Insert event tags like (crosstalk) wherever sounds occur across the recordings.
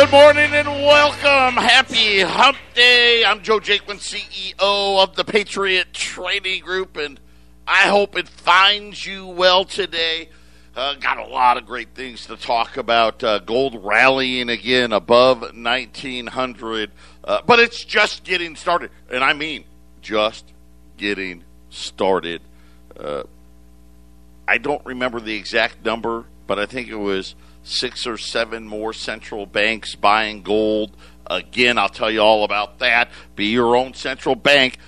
good morning and welcome. Happy Hump Day. I'm Joe Jaquin, CEO of the Patriot Trading Group, and I hope it finds you well today. Uh, got a lot of great things to talk about. Uh, gold rallying again above 1900, uh, but it's just getting started. And I mean, just getting started. Uh, I don't remember the exact number, but I think it was six or seven more central banks buying gold. Again, I'll tell you all about that. Be your own central bank.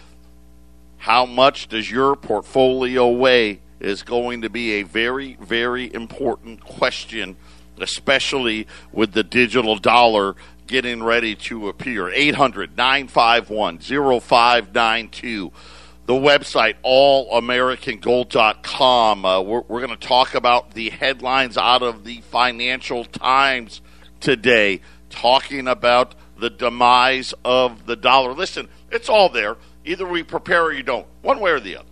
How much does your portfolio weigh is going to be a very, very important question, especially with the digital dollar getting ready to appear. 800 951 0592 the website allamericangold.com. Uh, we're, we're going to talk about the headlines out of the Financial Times today, talking about the demise of the dollar. Listen, it's all there. Either we prepare or you don't, one way or the other.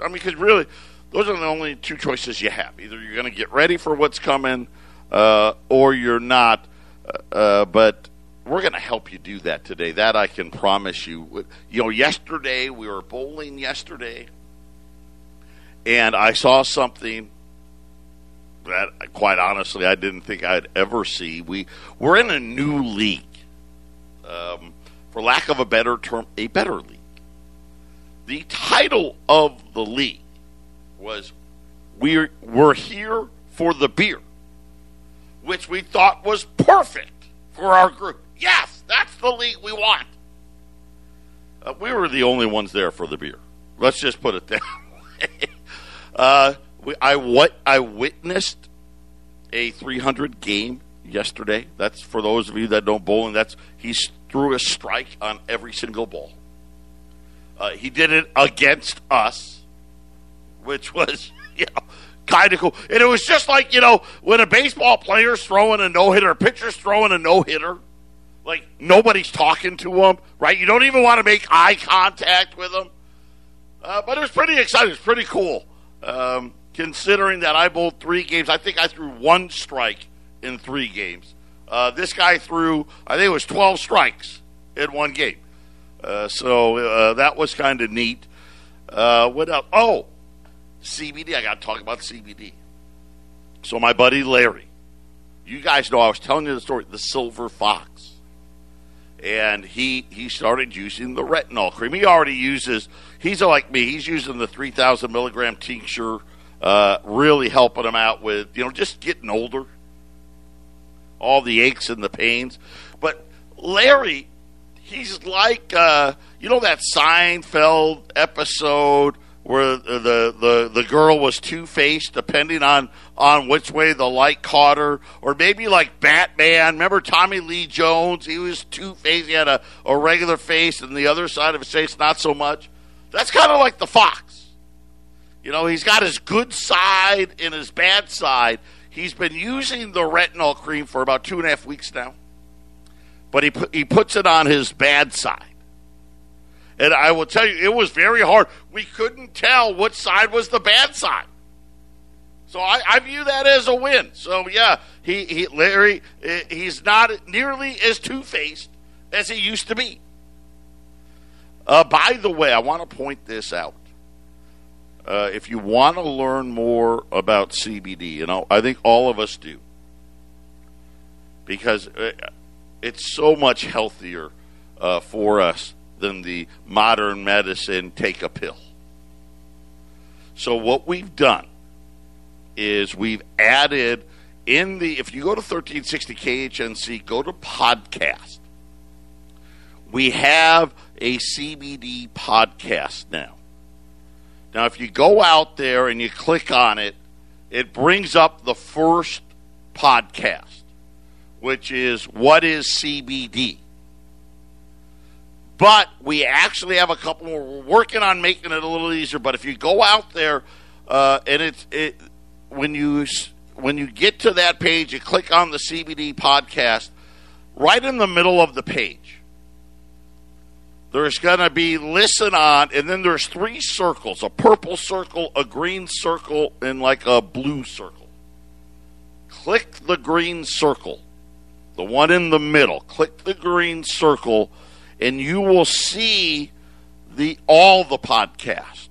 I mean, because really, those are the only two choices you have. Either you're going to get ready for what's coming, uh, or you're not. Uh, uh but we're going to help you do that today. That I can promise you. You know, yesterday we were bowling yesterday, and I saw something that, quite honestly, I didn't think I'd ever see. We we're in a new league, um, for lack of a better term, a better league. The title of the league was "We're we're here for the beer," which we thought was perfect for our group. Yes, that's the league we want. Uh, we were the only ones there for the beer. Let's just put it that (laughs) way. Uh, we, I what I witnessed a 300 game yesterday. That's for those of you that don't bowling. That's he threw a strike on every single ball. Uh, he did it against us, which was (laughs) you know kind of cool. And it was just like you know when a baseball player's throwing a no hitter, a pitcher's throwing a no hitter like nobody's talking to him, right? You don't even want to make eye contact with him. Uh, but it was pretty exciting. It's pretty cool. Um, considering that I bowled three games, I think I threw one strike in three games. Uh, this guy threw, I think it was 12 strikes in one game. Uh, so uh, that was kind of neat. Uh, what else? Oh, CBD. I got to talk about CBD. So my buddy Larry, you guys know I was telling you the story, the Silver Fox and he he started using the retinol cream. He already uses. He's like me. He's using the three thousand milligram tincture, uh, really helping him out with you know just getting older, all the aches and the pains. But Larry, he's like uh, you know that Seinfeld episode where the the the girl was two faced, depending on on which way the light caught her, or maybe like Batman. Remember Tommy Lee Jones? He was two faced. He had a, a regular face, and the other side of his face not so much. That's kind of like the fox. You know, he's got his good side and his bad side. He's been using the retinol cream for about two and a half weeks now, but he he puts it on his bad side and I will tell you, it was very hard. We couldn't tell which side was the bad side. So I, I view that as a win. So yeah, he, he Larry, eh, he's not nearly as two faced as he used to be. Uh, by the way, I want to point this out. Uh, if you want to learn more about CBD, you know, I think all of us do because uh, it's so much healthier uh, for us than the modern medicine take a pill. So what we've done is we've added in the if you go to 1360 KHNC, go to podcast. We have a CBD podcast now. Now if you go out there and you click on it, it brings up the first podcast, which is what is CBD? But we actually have a couple more. We're working on making it a little easier. But if you go out there uh, and it's it, when you when you get to that page, you click on the CBD podcast. Right in the middle of the page, there's going to be listen on, and then there's three circles: a purple circle, a green circle, and like a blue circle. Click the green circle the one in the middle. Click the green circle, and you will see the all the podcast.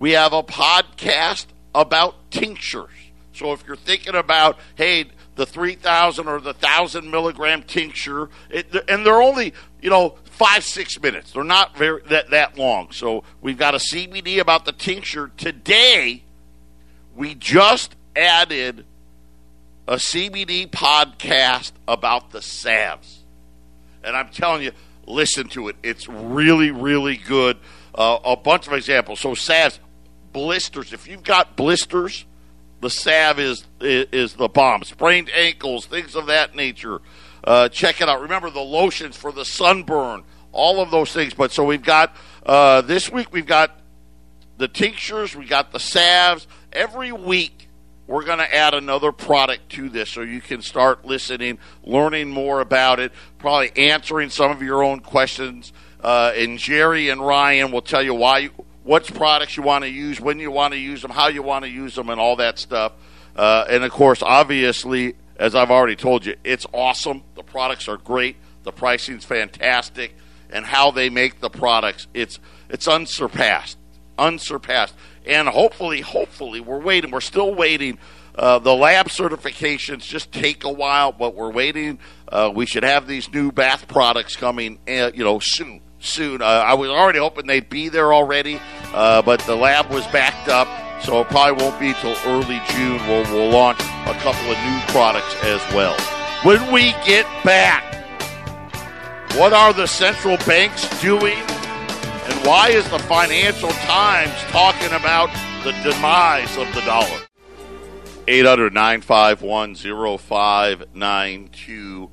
We have a podcast about tinctures. So if you're thinking about, hey, the 3,000 or the 1,000 milligram tincture, it, and they're only, you know, five, six minutes. They're not very that, that long. So we've got a CBD about the tincture. Today, we just added a CBD podcast about the salves. And I'm telling you, listen to it. It's really, really good. Uh, a bunch of examples. So salves, blisters. If you've got blisters, the salve is is the bomb. Sprained ankles, things of that nature. Uh, check it out. Remember the lotions for the sunburn, all of those things. But so we've got uh, this week we've got the tinctures, we got the salves. Every week we're going to add another product to this so you can start listening, learning more about it, probably answering some of your own questions. Uh, and Jerry and Ryan will tell you why, you, what products you want to use, when you want to use them, how you want to use them, and all that stuff. Uh, and of course, obviously, as I've already told you, it's awesome. The products are great. The pricing's fantastic, and how they make the products, it's it's unsurpassed, unsurpassed and hopefully, hopefully, we're waiting. We're still waiting. Uh, the lab certifications just take a while, but we're waiting. Uh, we should have these new bath products coming, uh, you know, soon. Soon. Uh, I was already hoping they'd be there already, uh, but the lab was backed up, so it probably won't be till early June. We'll, we'll launch a couple of new products as well. When we get back, what are the central banks doing and why is the Financial Times talking about the demise of the dollar? 800 951 0592.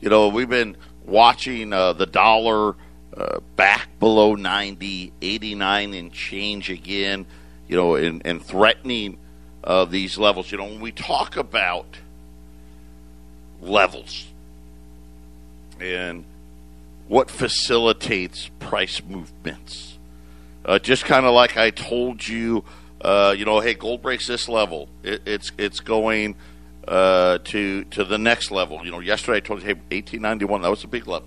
You know, we've been watching uh, the dollar uh, back below 90, 89 and change again, you know, and, and threatening uh, these levels. You know, when we talk about levels and what facilitates price movements. Uh, just kind of like I told you, uh, you know, hey, gold breaks this level, it, it's it's going uh, to to the next level. You know, yesterday I told you, hey, eighteen ninety one, that was a big level.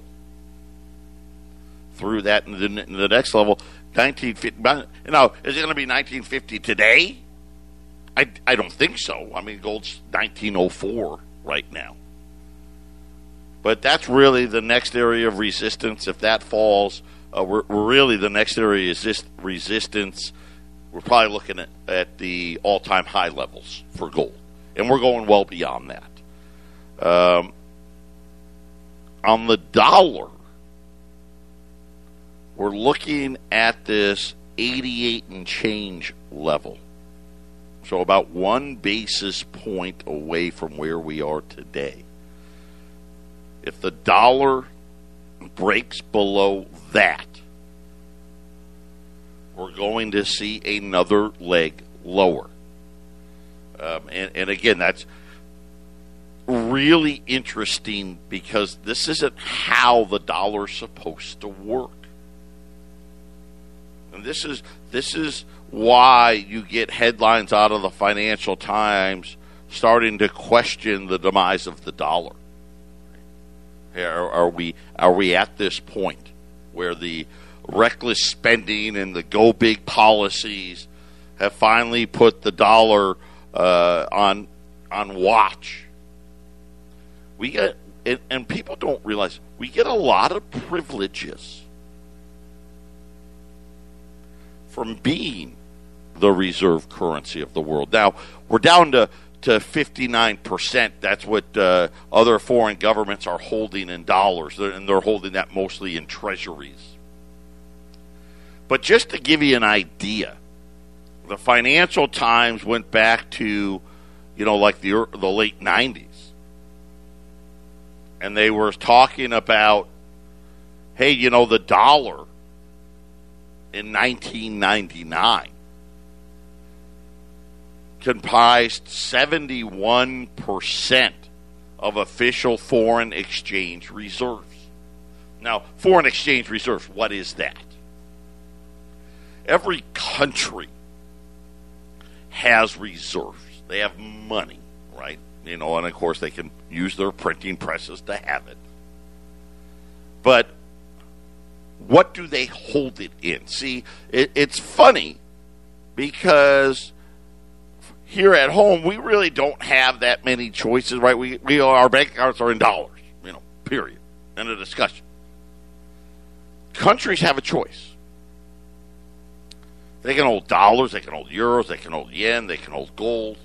Through that, in the, the next level, nineteen fifty. Now, is it going to be nineteen fifty today? I I don't think so. I mean, gold's nineteen oh four right now. But that's really the next area of resistance. If that falls, uh, we're, we're, really the next area is this resistance. We're probably looking at, at the all time high levels for gold. And we're going well beyond that. Um, on the dollar, we're looking at this 88 and change level. So about one basis point away from where we are today. If the dollar breaks below that, we're going to see another leg lower. Um, and, and again, that's really interesting because this isn't how the dollar's supposed to work. And this is this is why you get headlines out of the Financial Times starting to question the demise of the dollar. Are, are we are we at this point where the reckless spending and the go big policies have finally put the dollar uh, on on watch? We get and, and people don't realize we get a lot of privileges from being the reserve currency of the world. Now we're down to to 59%. That's what uh, other foreign governments are holding in dollars, and they're holding that mostly in treasuries. But just to give you an idea, the Financial Times went back to, you know, like the the late 90s, and they were talking about, hey, you know, the dollar in 1999 comprised 71% of official foreign exchange reserves. Now, foreign exchange reserves, what is that? Every country has reserves. They have money, right? You know, and of course they can use their printing presses to have it. But what do they hold it in? See, it, it's funny because here at home we really don't have that many choices, right? We, we our bank accounts are in dollars, you know, period. End of discussion. Countries have a choice. They can hold dollars, they can hold euros, they can hold yen, they can hold gold.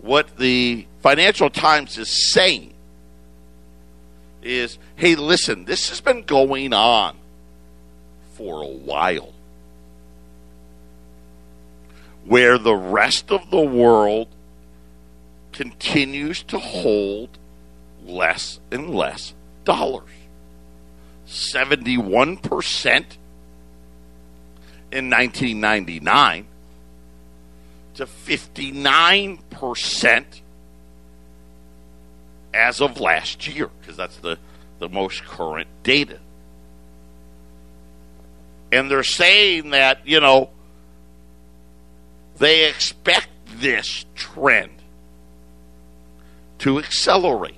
What the Financial Times is saying is hey, listen, this has been going on for a while. Where the rest of the world continues to hold less and less dollars. 71% in 1999 to 59% as of last year, because that's the, the most current data. And they're saying that, you know, they expect this trend to accelerate.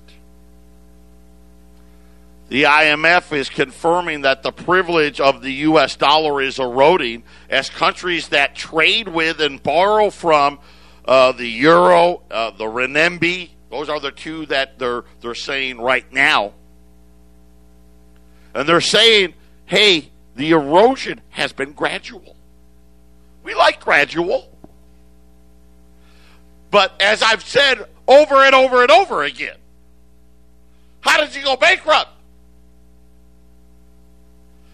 The IMF is confirming that the privilege of the U.S. dollar is eroding as countries that trade with and borrow from uh, the euro, uh, the renminbi, those are the two that they're they're saying right now. And they're saying, "Hey, the erosion has been gradual. We like gradual." But as I've said over and over and over again, how did you go bankrupt?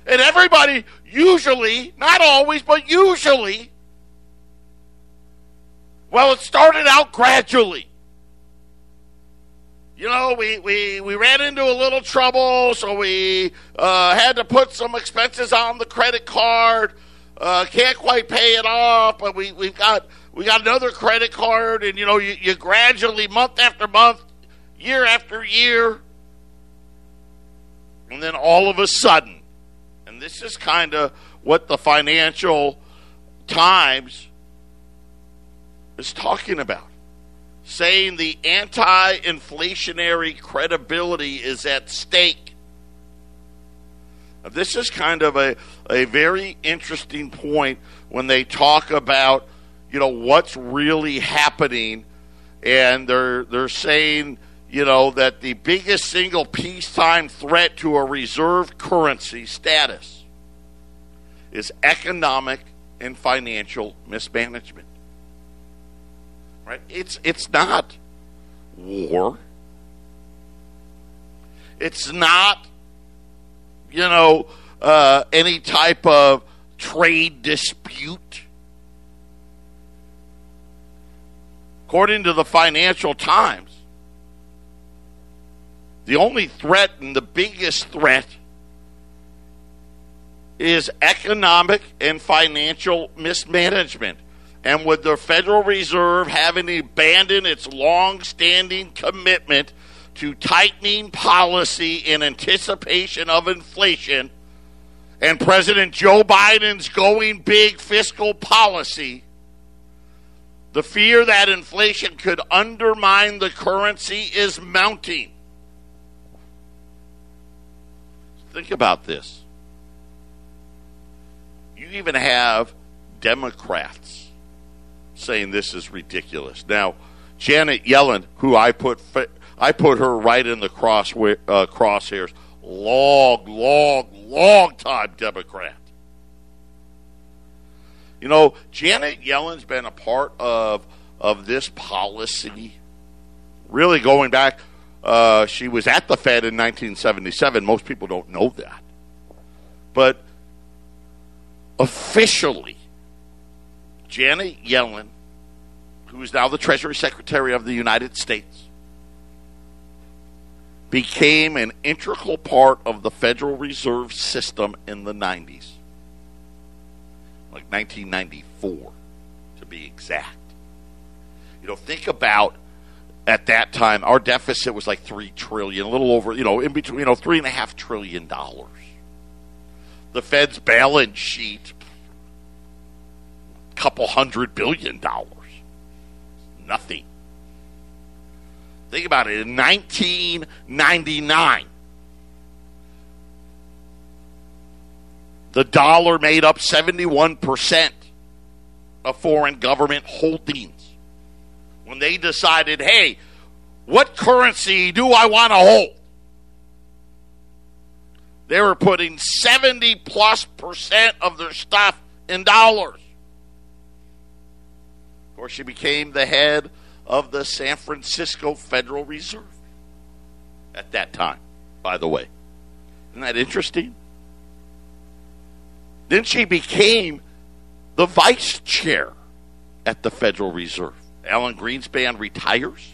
And everybody usually, not always, but usually, well, it started out gradually you know, we, we, we ran into a little trouble, so we uh, had to put some expenses on the credit card. Uh, can't quite pay it off, but we, we've got we got another credit card, and you know, you, you gradually, month after month, year after year, and then all of a sudden, and this is kind of what the Financial Times is talking about saying the anti inflationary credibility is at stake. This is kind of a, a very interesting point when they talk about, you know, what's really happening. And they're, they're saying, you know, that the biggest single peacetime threat to a reserve currency status is economic and financial mismanagement. Right? It's it's not war. It's not you know uh, any type of trade dispute. According to the Financial Times, the only threat and the biggest threat is economic and financial mismanagement and with the Federal Reserve having abandoned its long-standing commitment to tightening policy in anticipation of inflation, and President Joe Biden's going big fiscal policy, the fear that inflation could undermine the currency is mounting. Think about this. You even have Democrats saying this is ridiculous. Now, Janet Yellen, who I put I put her right in the cross uh, crosshairs, long, long, long time Democrat. You know, Janet Yellen's been a part of of this policy, really going back. Uh, she was at the Fed in 1977. Most people don't know that, but officially, Janet Yellen, who is now the Treasury Secretary of the United States, became an integral part of the Federal Reserve System in the 90s. Like 1994, to be exact. You know, think about at that time, our deficit was like three trillion, a little over, you know, in between, you know, three and a half trillion dollars. The Fed's balance sheet couple hundred billion dollars. Nothing. Think about it. In 1999, the dollar made up 71% of foreign government holdings. When they decided, hey, what currency do I want to hold? They were putting 70 plus percent of their stuff in dollars. Course, she became the head of the San Francisco Federal Reserve at that time, by the way. Isn't that interesting? Then she became the vice chair at the Federal Reserve. Alan Greenspan retires.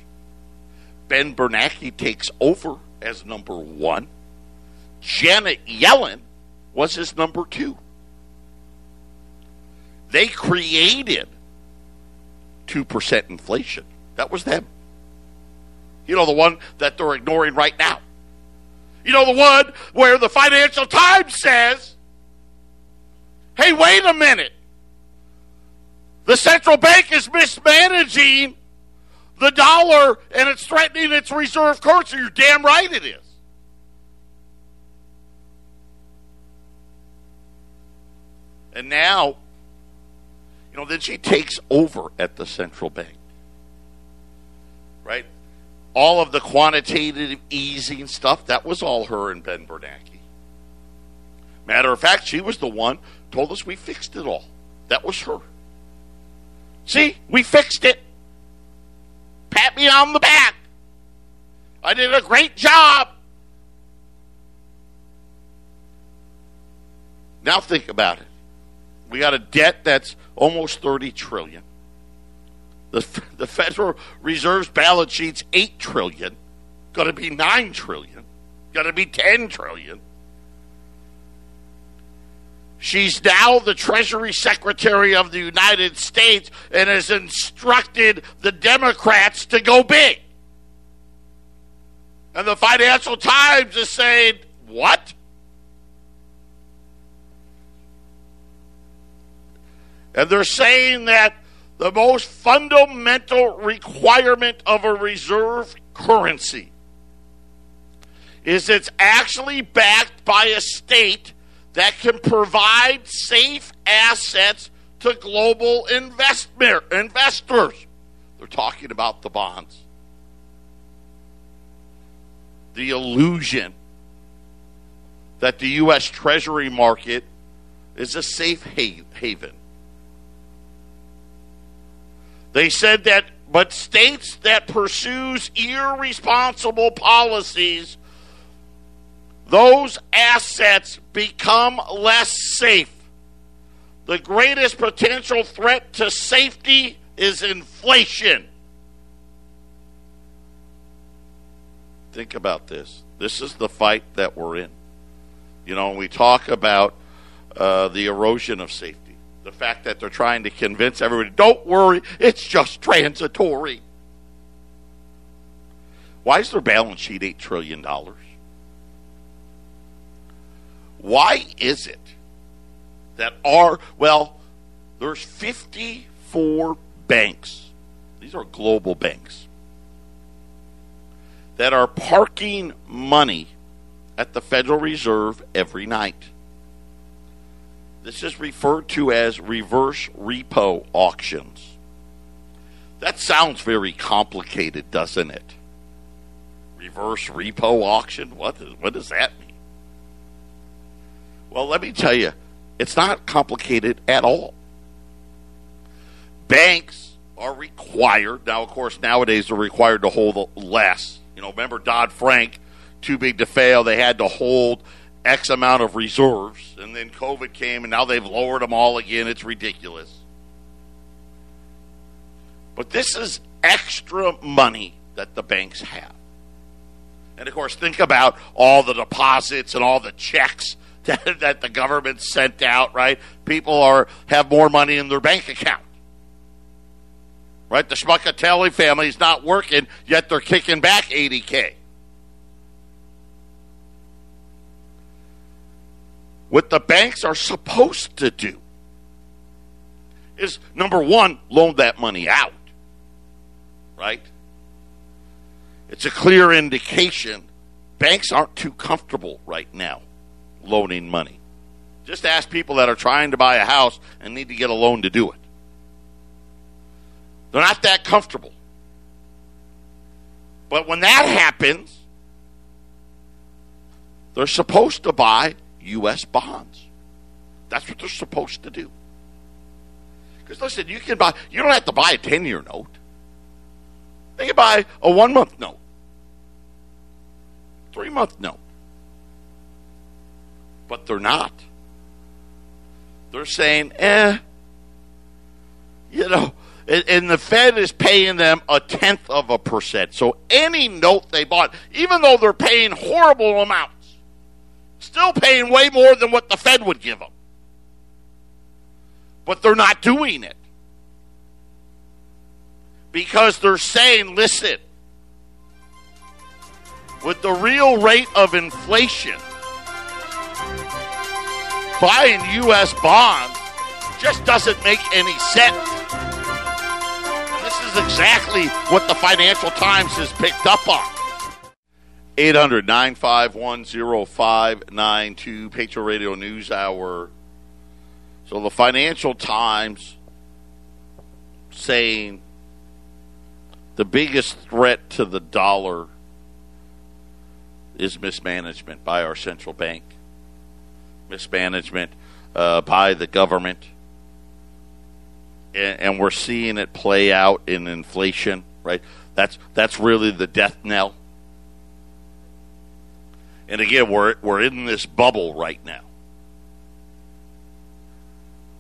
Ben Bernanke takes over as number one. Janet Yellen was his number two. They created 2% inflation. That was them. You know, the one that they're ignoring right now. You know, the one where the Financial Times says, hey, wait a minute. The central bank is mismanaging the dollar and it's threatening its reserve currency. You're damn right it is. And now, know, then she takes over at the central bank. Right? All of the quantitative easing stuff, that was all her and Ben Bernanke. Matter of fact, she was the one told us we fixed it all. That was her. See, we fixed it. Pat me on the back. I did a great job. Now think about it. We got a debt that's almost 30 trillion. The, the Federal Reserve's balance sheet's 8 trillion. Going to be 9 trillion. Going to be 10 trillion. She's now the Treasury Secretary of the United States and has instructed the Democrats to go big. And the Financial Times is saying, What? And they're saying that the most fundamental requirement of a reserve currency is it's actually backed by a state that can provide safe assets to global investors. They're talking about the bonds. The illusion that the U.S. Treasury market is a safe haven. They said that, but states that pursues irresponsible policies, those assets become less safe. The greatest potential threat to safety is inflation. Think about this. This is the fight that we're in. You know, we talk about uh, the erosion of safety the fact that they're trying to convince everybody, don't worry, it's just transitory. Why is their balance sheet $8 trillion? Why is it that our, well, there's 54 banks, these are global banks, that are parking money at the Federal Reserve every night. This is referred to as reverse repo auctions. That sounds very complicated, doesn't it? Reverse repo auction? What, is, what does that mean? Well, let me tell you, it's not complicated at all. Banks are required, now, of course, nowadays they're required to hold less. You know, remember Dodd Frank, too big to fail, they had to hold X amount of reserves, and then COVID came, and now they've lowered them all again. It's ridiculous. But this is extra money that the banks have. And of course, think about all the deposits and all the checks (laughs) that, that the government sent out, right? People are have more money in their bank account. Right? The Schmuckatelli family is not working, yet they're kicking back 80K. What the banks are supposed to do is number one, loan that money out. Right? it's a clear indication banks aren't too comfortable right now loaning money. Just ask people that are trying to buy a house and need to get a loan to do it. They're not that comfortable. But when that happens, they're supposed to buy U.S. bonds. That's what they're supposed to do. Because listen, you can buy, you don't have to buy a 10 year note. They can buy a one month note, three month note. But they're not. They're saying, eh, you know, and the Fed is paying them a tenth of a percent. So any note they bought, even though they're paying horrible amounts, still paying way more than what the Fed would give them. But they're not doing it. Because they're saying, listen, with the real rate of inflation, buying U.S. bonds just doesn't make any sense. This is exactly what the Financial Times has picked up on. 800 951 0592, Patriot Radio News Hour. So the Financial Times saying the biggest threat to the dollar is mismanagement by our central bank mismanagement uh, by the government. And, and we're seeing it play out in inflation, right? That's, that's really the death knell. And again, we're, we're in this bubble right now.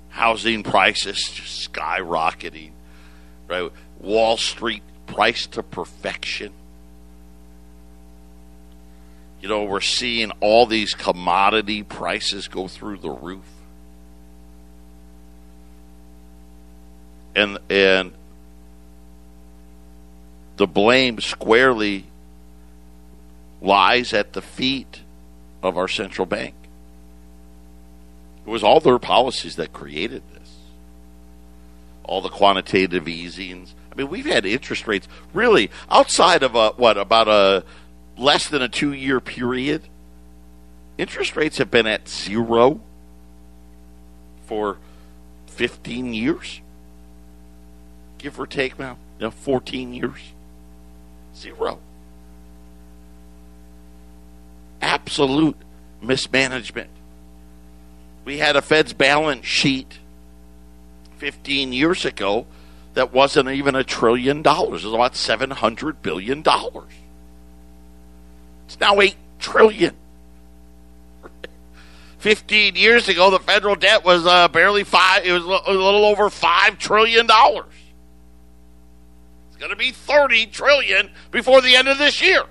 Housing prices just skyrocketing, right? Wall Street price to perfection. You know, we're seeing all these commodity prices go through the roof. And and the blame squarely lies at the feet of our central bank. It was all their policies that created this. All the quantitative easings. I mean, we've had interest rates really outside of a, what about a less than a two year period, interest rates have been at zero for 15 years, give or take now, you know, 14 years. Zero. Absolute mismanagement. We had a Fed's balance sheet 15 years ago that wasn't even a trillion dollars. It was about $700 billion. It's now eight trillion. (laughs) Fifteen years ago, the federal debt was uh, barely five. It was a little over five trillion dollars. It's going to be thirty trillion before the end of this year.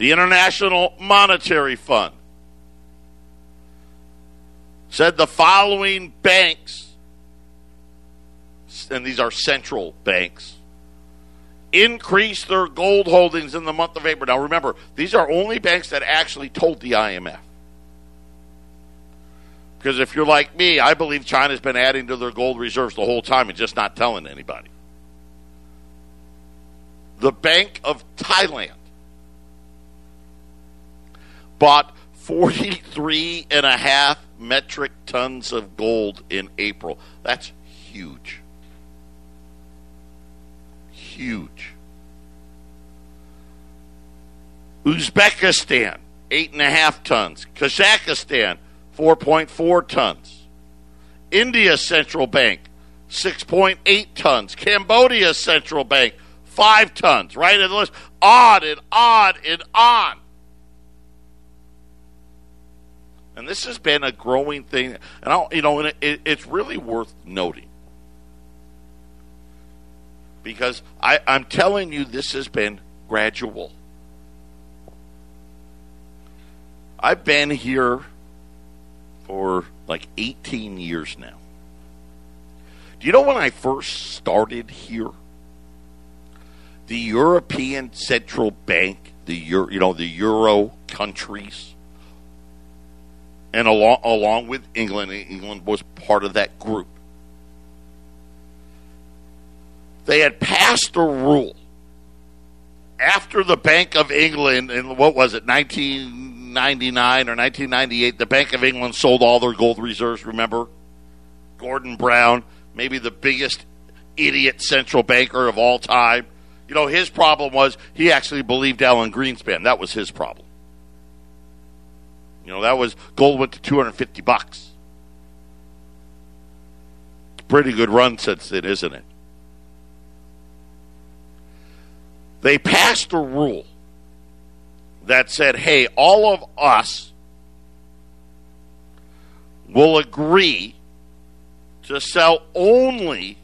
The International Monetary Fund said the following banks, and these are central banks increased their gold holdings in the month of April. Now, remember, these are only banks that actually told the IMF. Because if you're like me, I believe China's been adding to their gold reserves the whole time and just not telling anybody. The Bank of Thailand bought 43 and a half metric tons of gold in April. That's huge huge. Uzbekistan, eight and a half tons. Kazakhstan, 4.4 tons. India Central Bank, 6.8 tons. Cambodia Central Bank, 5 tons. Right list. On and on and on. And this has been a growing thing. And, I'll, you know, it, it's really worth noting because I, I'm telling you, this has been gradual. I've been here for like 18 years now. Do you know when I first started here? The European Central Bank, the Euro, you know the Euro countries, and along along with England, England was part of that group they had passed a rule after the Bank of England in what was it, 1999 or 1998, the Bank of England sold all their gold reserves, remember? Gordon Brown, maybe the biggest idiot central banker of all time. You know, his problem was he actually believed Alan Greenspan. That was his problem. You know, that was gold went to 250 bucks. Pretty good run since then, isn't it? They passed a rule that said, hey, all of us will agree to sell only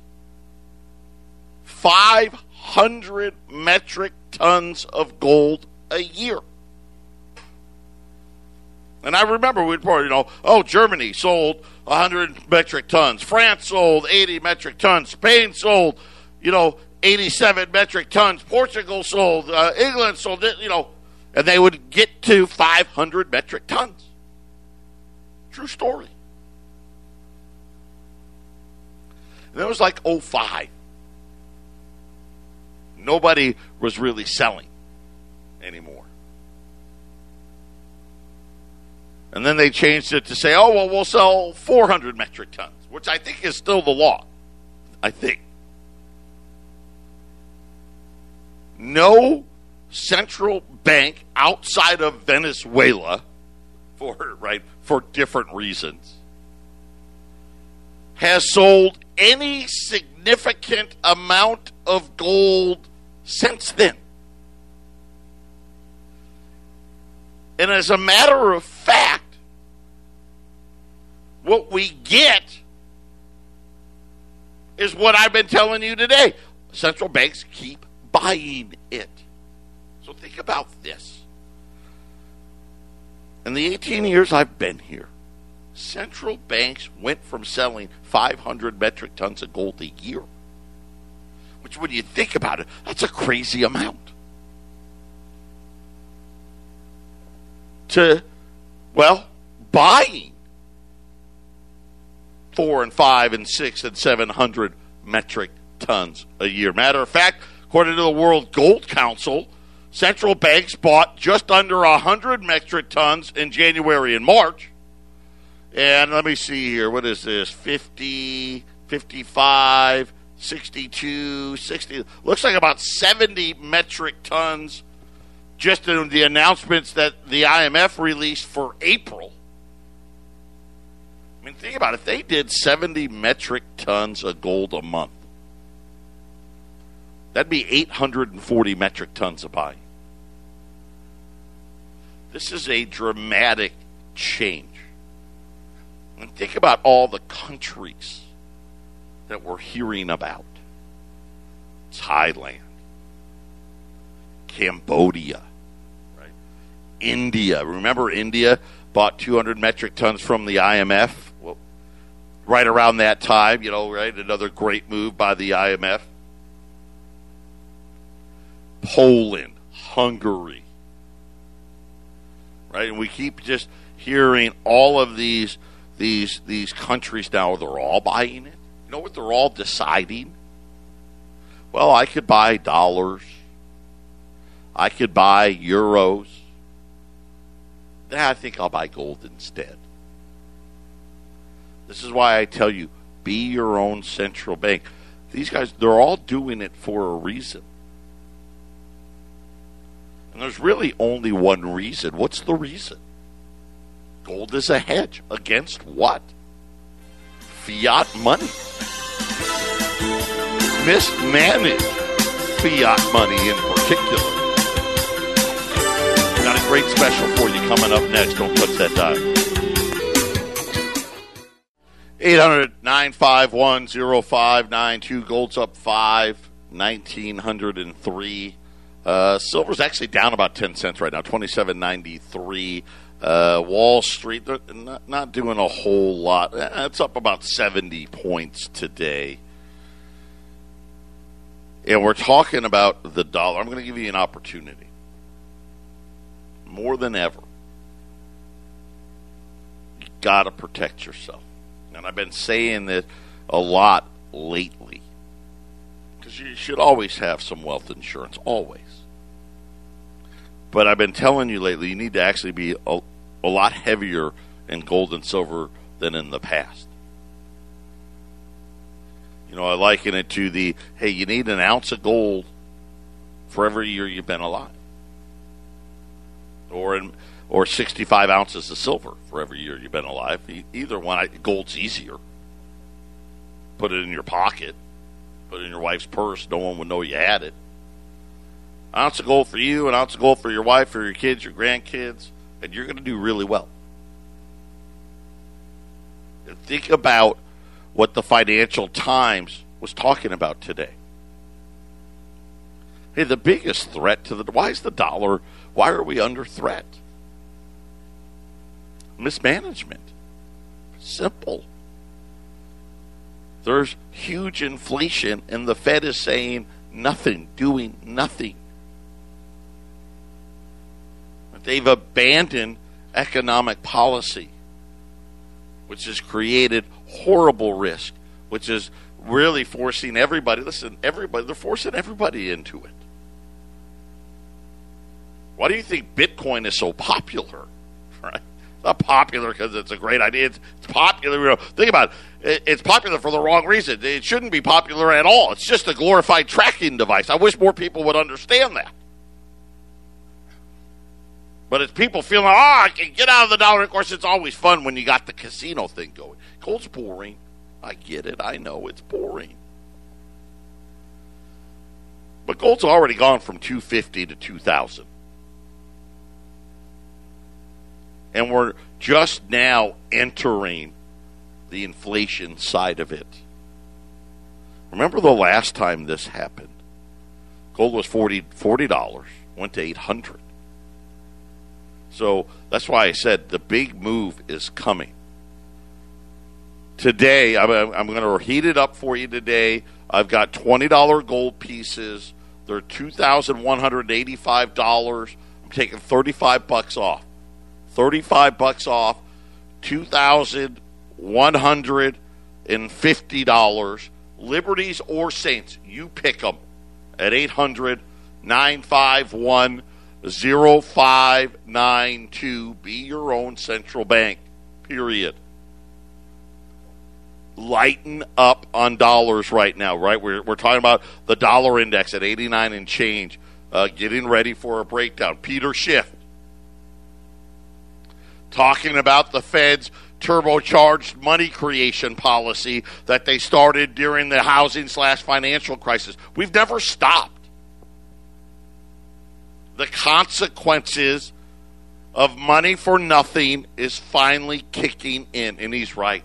500 metric tons of gold a year. And I remember we'd report, you know, oh, Germany sold 100 metric tons, France sold 80 metric tons, Spain sold, you know, 87 metric tons, Portugal sold, uh, England sold, you know, and they would get to 500 metric tons. True story. And it was like 05. Nobody was really selling anymore. And then they changed it to say, oh, well, we'll sell 400 metric tons, which I think is still the law. I think. No central bank outside of Venezuela, for right for different reasons, has sold any significant amount of gold since then. And as a matter of fact, what we get is what I've been telling you today. Central banks keep buying it. So think about this. In the 18 years I've been here, central banks went from selling 500 metric tons of gold a year, which, when you think about it, that's a crazy amount, to, well, buying four and five and six and 700 metric tons a year. Matter of fact, according to the World Gold Council, central banks bought just under 100 metric tons in January and March. And let me see here. What is this? 50, 55, 62, 60. Looks like about 70 metric tons just in the announcements that the IMF released for April mean, think about it. If they did 70 metric tons of gold a month, that'd be 840 metric tons of buying. This is a dramatic change. And think about all the countries that we're hearing about Thailand, Cambodia, right? India. Remember, India bought 200 metric tons from the IMF right around that time, you know, right? Another great move by the IMF. Poland, Hungary, right? And we keep just hearing all of these these these countries now. They're all buying it. You know what? They're all deciding. Well, I could buy dollars. I could buy euros. I think I'll buy gold instead. This is why I tell you be your own central bank. These guys, they're all doing it for a reason. And there's really only one reason. What's the reason? Gold is a hedge against what? Fiat money. Mismanaged fiat money in particular. Got a great special for you coming up next. Don't touch that dial. 800 951 0592. Gold's up 5, 1903. Uh, silver's actually down about 10 cents right now, 27.93. Uh, Wall Street, not, not doing a whole lot. Uh, it's up about 70 points today. And we're talking about the dollar. I'm going to give you an opportunity. More than ever, you got to protect yourself and I've been saying this a lot lately. because you should always have some wealth insurance, always. But I've been telling you lately, you need to actually be a, a lot heavier in gold and silver than in the past. You know, I liken it to the hey, you need an ounce of gold for every year you've been alive, or in, or 65 ounces of silver for every year you've been alive. Either one, gold's easier. Put it in your pocket, put it in your wife's purse. No one would know you had it. Ounce of gold for you, an ounce of gold for your wife, for your kids, your grandkids, and you're going to do really well. And think about what the Financial Times was talking about today. Hey, the biggest threat to the why is the dollar? Why are we under threat? Mismanagement. Simple. There's huge inflation, and the Fed is saying nothing, doing nothing. They've abandoned economic policy, which has created horrible risk, which is really forcing everybody. Listen, everybody, they're forcing everybody into it. Why do you think Bitcoin is so popular? Not popular because it's a great idea. It's, it's popular. You know, think about it. It's popular for the wrong reason. It shouldn't be popular at all. It's just a glorified tracking device. I wish more people would understand that. But it's people feeling, oh, I can get out of the dollar. Of course, it's always fun when you got the casino thing going. Gold's boring. I get it. I know it's boring. But gold's already gone from 250 to 2000. And we're just now entering the inflation side of it. Remember the last time this happened? Gold was 40 $40, went to 800 so that's why I said the big move is coming. Today, I'm, I'm going to heat it up for you today. I've got $20 gold pieces. They're $2,185. I'm taking 35 bucks off. 35 bucks off. $2,150. Liberties or Saints, you pick them at 800 951 0592. Be your own central bank, period. Lighten up on dollars right now, right? We're, we're talking about the dollar index at 89 and change, uh, getting ready for a breakdown. Peter Schiff talking about the Fed's turbocharged money creation policy that they started during the housing slash financial crisis. We've never stopped the consequences of money for nothing is finally kicking in, and he's right.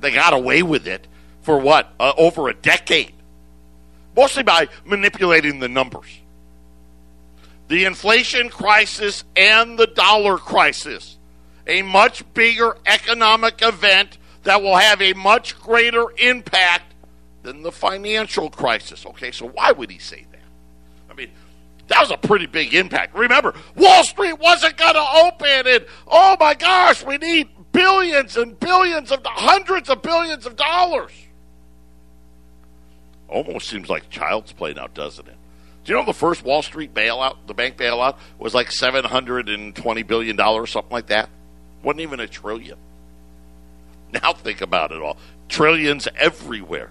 They got away with it for what? Uh, over a decade. Mostly by manipulating the numbers. The inflation crisis and the dollar crisis. A much bigger economic event that will have a much greater impact than the financial crisis. Okay, so why would he say that? I mean, that was a pretty big impact. Remember, Wall Street wasn't going to open, and oh my gosh, we need billions and billions of hundreds of billions of dollars. Almost seems like child's play now, doesn't it? Do you know the first Wall Street bailout, the bank bailout, was like seven hundred and twenty billion dollars, something like that? wasn't even a trillion. Now think about it all. Trillions everywhere.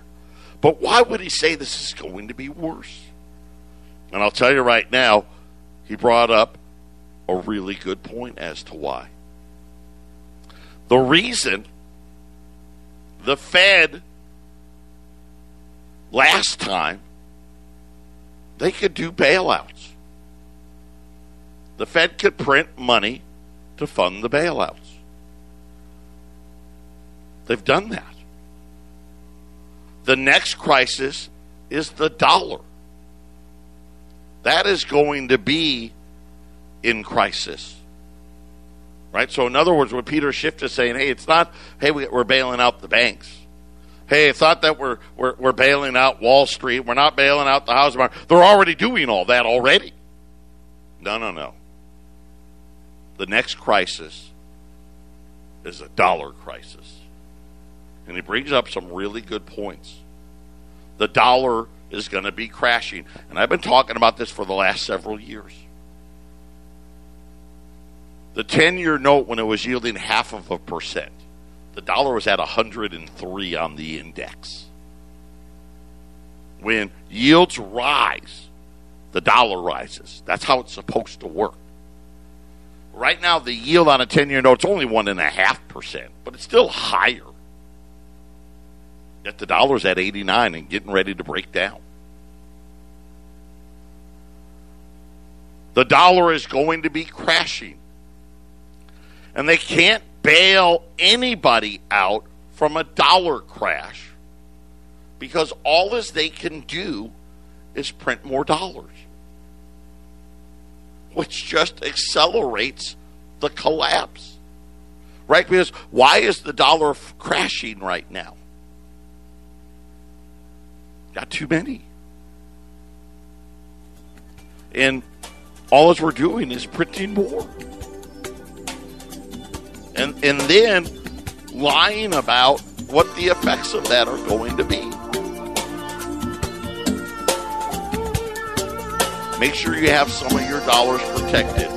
But why would he say this is going to be worse? And I'll tell you right now, he brought up a really good point as to why. The reason the Fed last time they could do bailouts. The Fed could print money to fund the bailouts. They've done that. The next crisis is the dollar that is going to be in crisis. Right? So, in other words, what Peter Schiff is saying, hey, it's not, hey, we're bailing out the banks. Hey, it's not that we're, we're, we're bailing out Wall Street. We're not bailing out the housing market. They're already doing all that already. No, no, no. The next crisis is a dollar crisis. And he brings up some really good points. the dollar is going to be crashing. And I've been talking about this for the last several years. The 10 year note, when it was yielding half of a percent, the dollar was at 103 on the index. When yields rise, the dollar rises. That's how it's supposed to work. Right now, the yield on a 10 year note is only 1.5%, but it's still higher. Yet the dollar's at 89 and getting ready to break down. The dollar is going to be crashing. And they can't bail anybody out from a dollar crash because all as they can do is print more dollars, which just accelerates the collapse. Right? Because why is the dollar crashing right now? Got too many. And all as we're doing is printing more. And and then lying about what the effects of that are going to be. Make sure you have some of your dollars protected.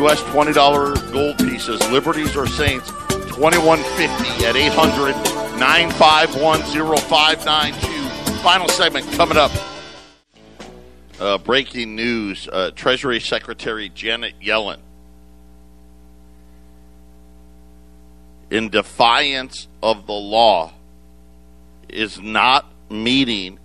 US $20 gold pieces, Liberties or Saints, 2150 at 800 951 0592 final segment coming up. Uh, breaking news uh, Treasury Secretary Janet Yellen, in defiance of the law, is not meeting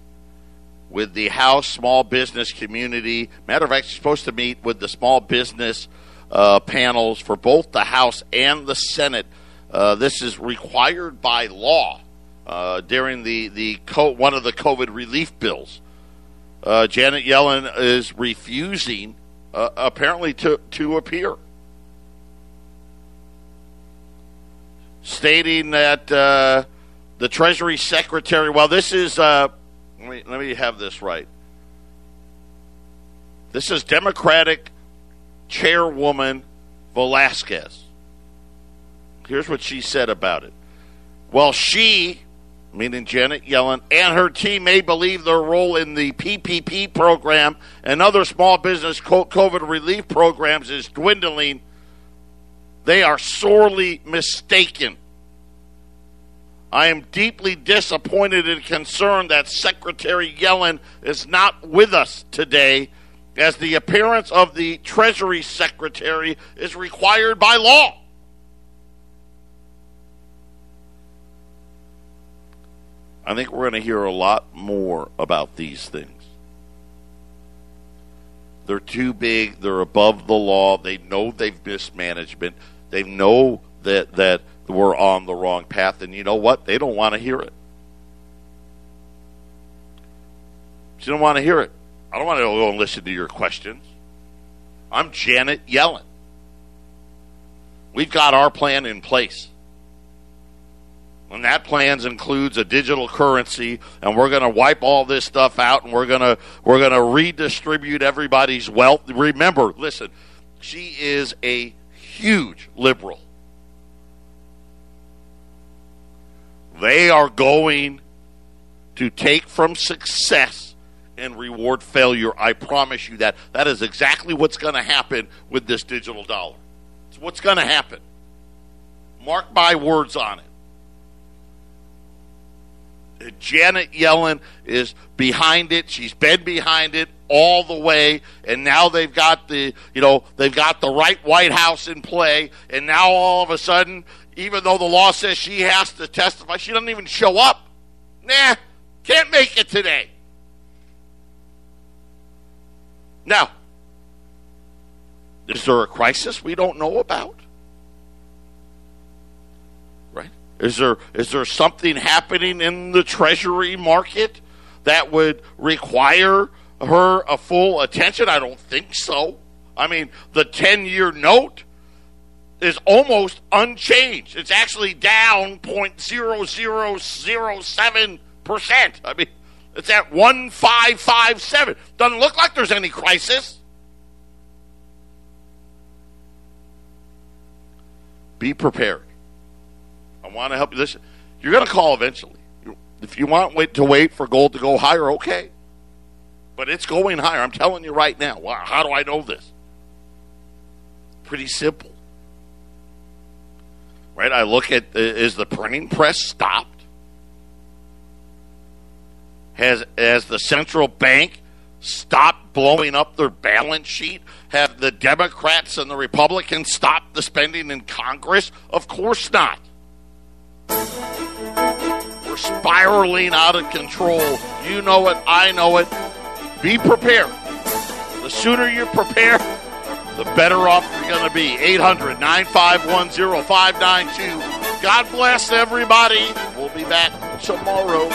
with the House small business community. Matter of fact, she's supposed to meet with the small business uh, panels for both the House and the Senate. Uh, this is required by law uh, during the the co- one of the COVID relief bills. Uh, Janet Yellen is refusing, uh, apparently, to to appear, stating that uh, the Treasury Secretary. Well, this is. Uh, let me let me have this right. This is Democratic Chairwoman Velázquez. Here's what she said about it. Well, she meaning Janet Yellen, and her team may believe their role in the PPP program and other small business COVID relief programs is dwindling, they are sorely mistaken. I am deeply disappointed and concerned that Secretary Yellen is not with us today, as the appearance of the Treasury Secretary is required by law. I think we're going to hear a lot more about these things. They're too big. They're above the law. They know they've mismanagement. They know that that we're on the wrong path. And you know what? They don't want to hear it. She don't want to hear it. I don't want to go and listen to your questions. I'm Janet Yellen. We've got our plan in place. And that plans includes a digital currency, and we're going to wipe all this stuff out, and we're going to we're going to redistribute everybody's wealth. Remember, listen, she is a huge liberal. They are going to take from success and reward failure. I promise you that. That is exactly what's going to happen with this digital dollar. It's what's going to happen. Mark my words on it. Janet Yellen is behind it. She's been behind it all the way, and now they've got the you know they've got the right White House in play, and now all of a sudden, even though the law says she has to testify, she doesn't even show up. Nah, can't make it today. Now, is there a crisis we don't know about? Right? Is there is there something happening in the treasury market that would require her a full attention? I don't think so. I mean, the 10-year note is almost unchanged. It's actually down 0.0007%. I mean, it's at 1557. Doesn't look like there's any crisis. Be prepared. I want to help you. Listen, you're going to call eventually. If you want to wait for gold to go higher, okay. But it's going higher. I'm telling you right now. How do I know this? Pretty simple. Right? I look at uh, is the printing press stopped? Has has the central bank stopped blowing up their balance sheet? Have the Democrats and the Republicans stopped the spending in Congress? Of course not. We're spiraling out of control. You know it, I know it. Be prepared. The sooner you prepare, the better off you're going to be. 800 951 0592. God bless everybody. We'll be back tomorrow.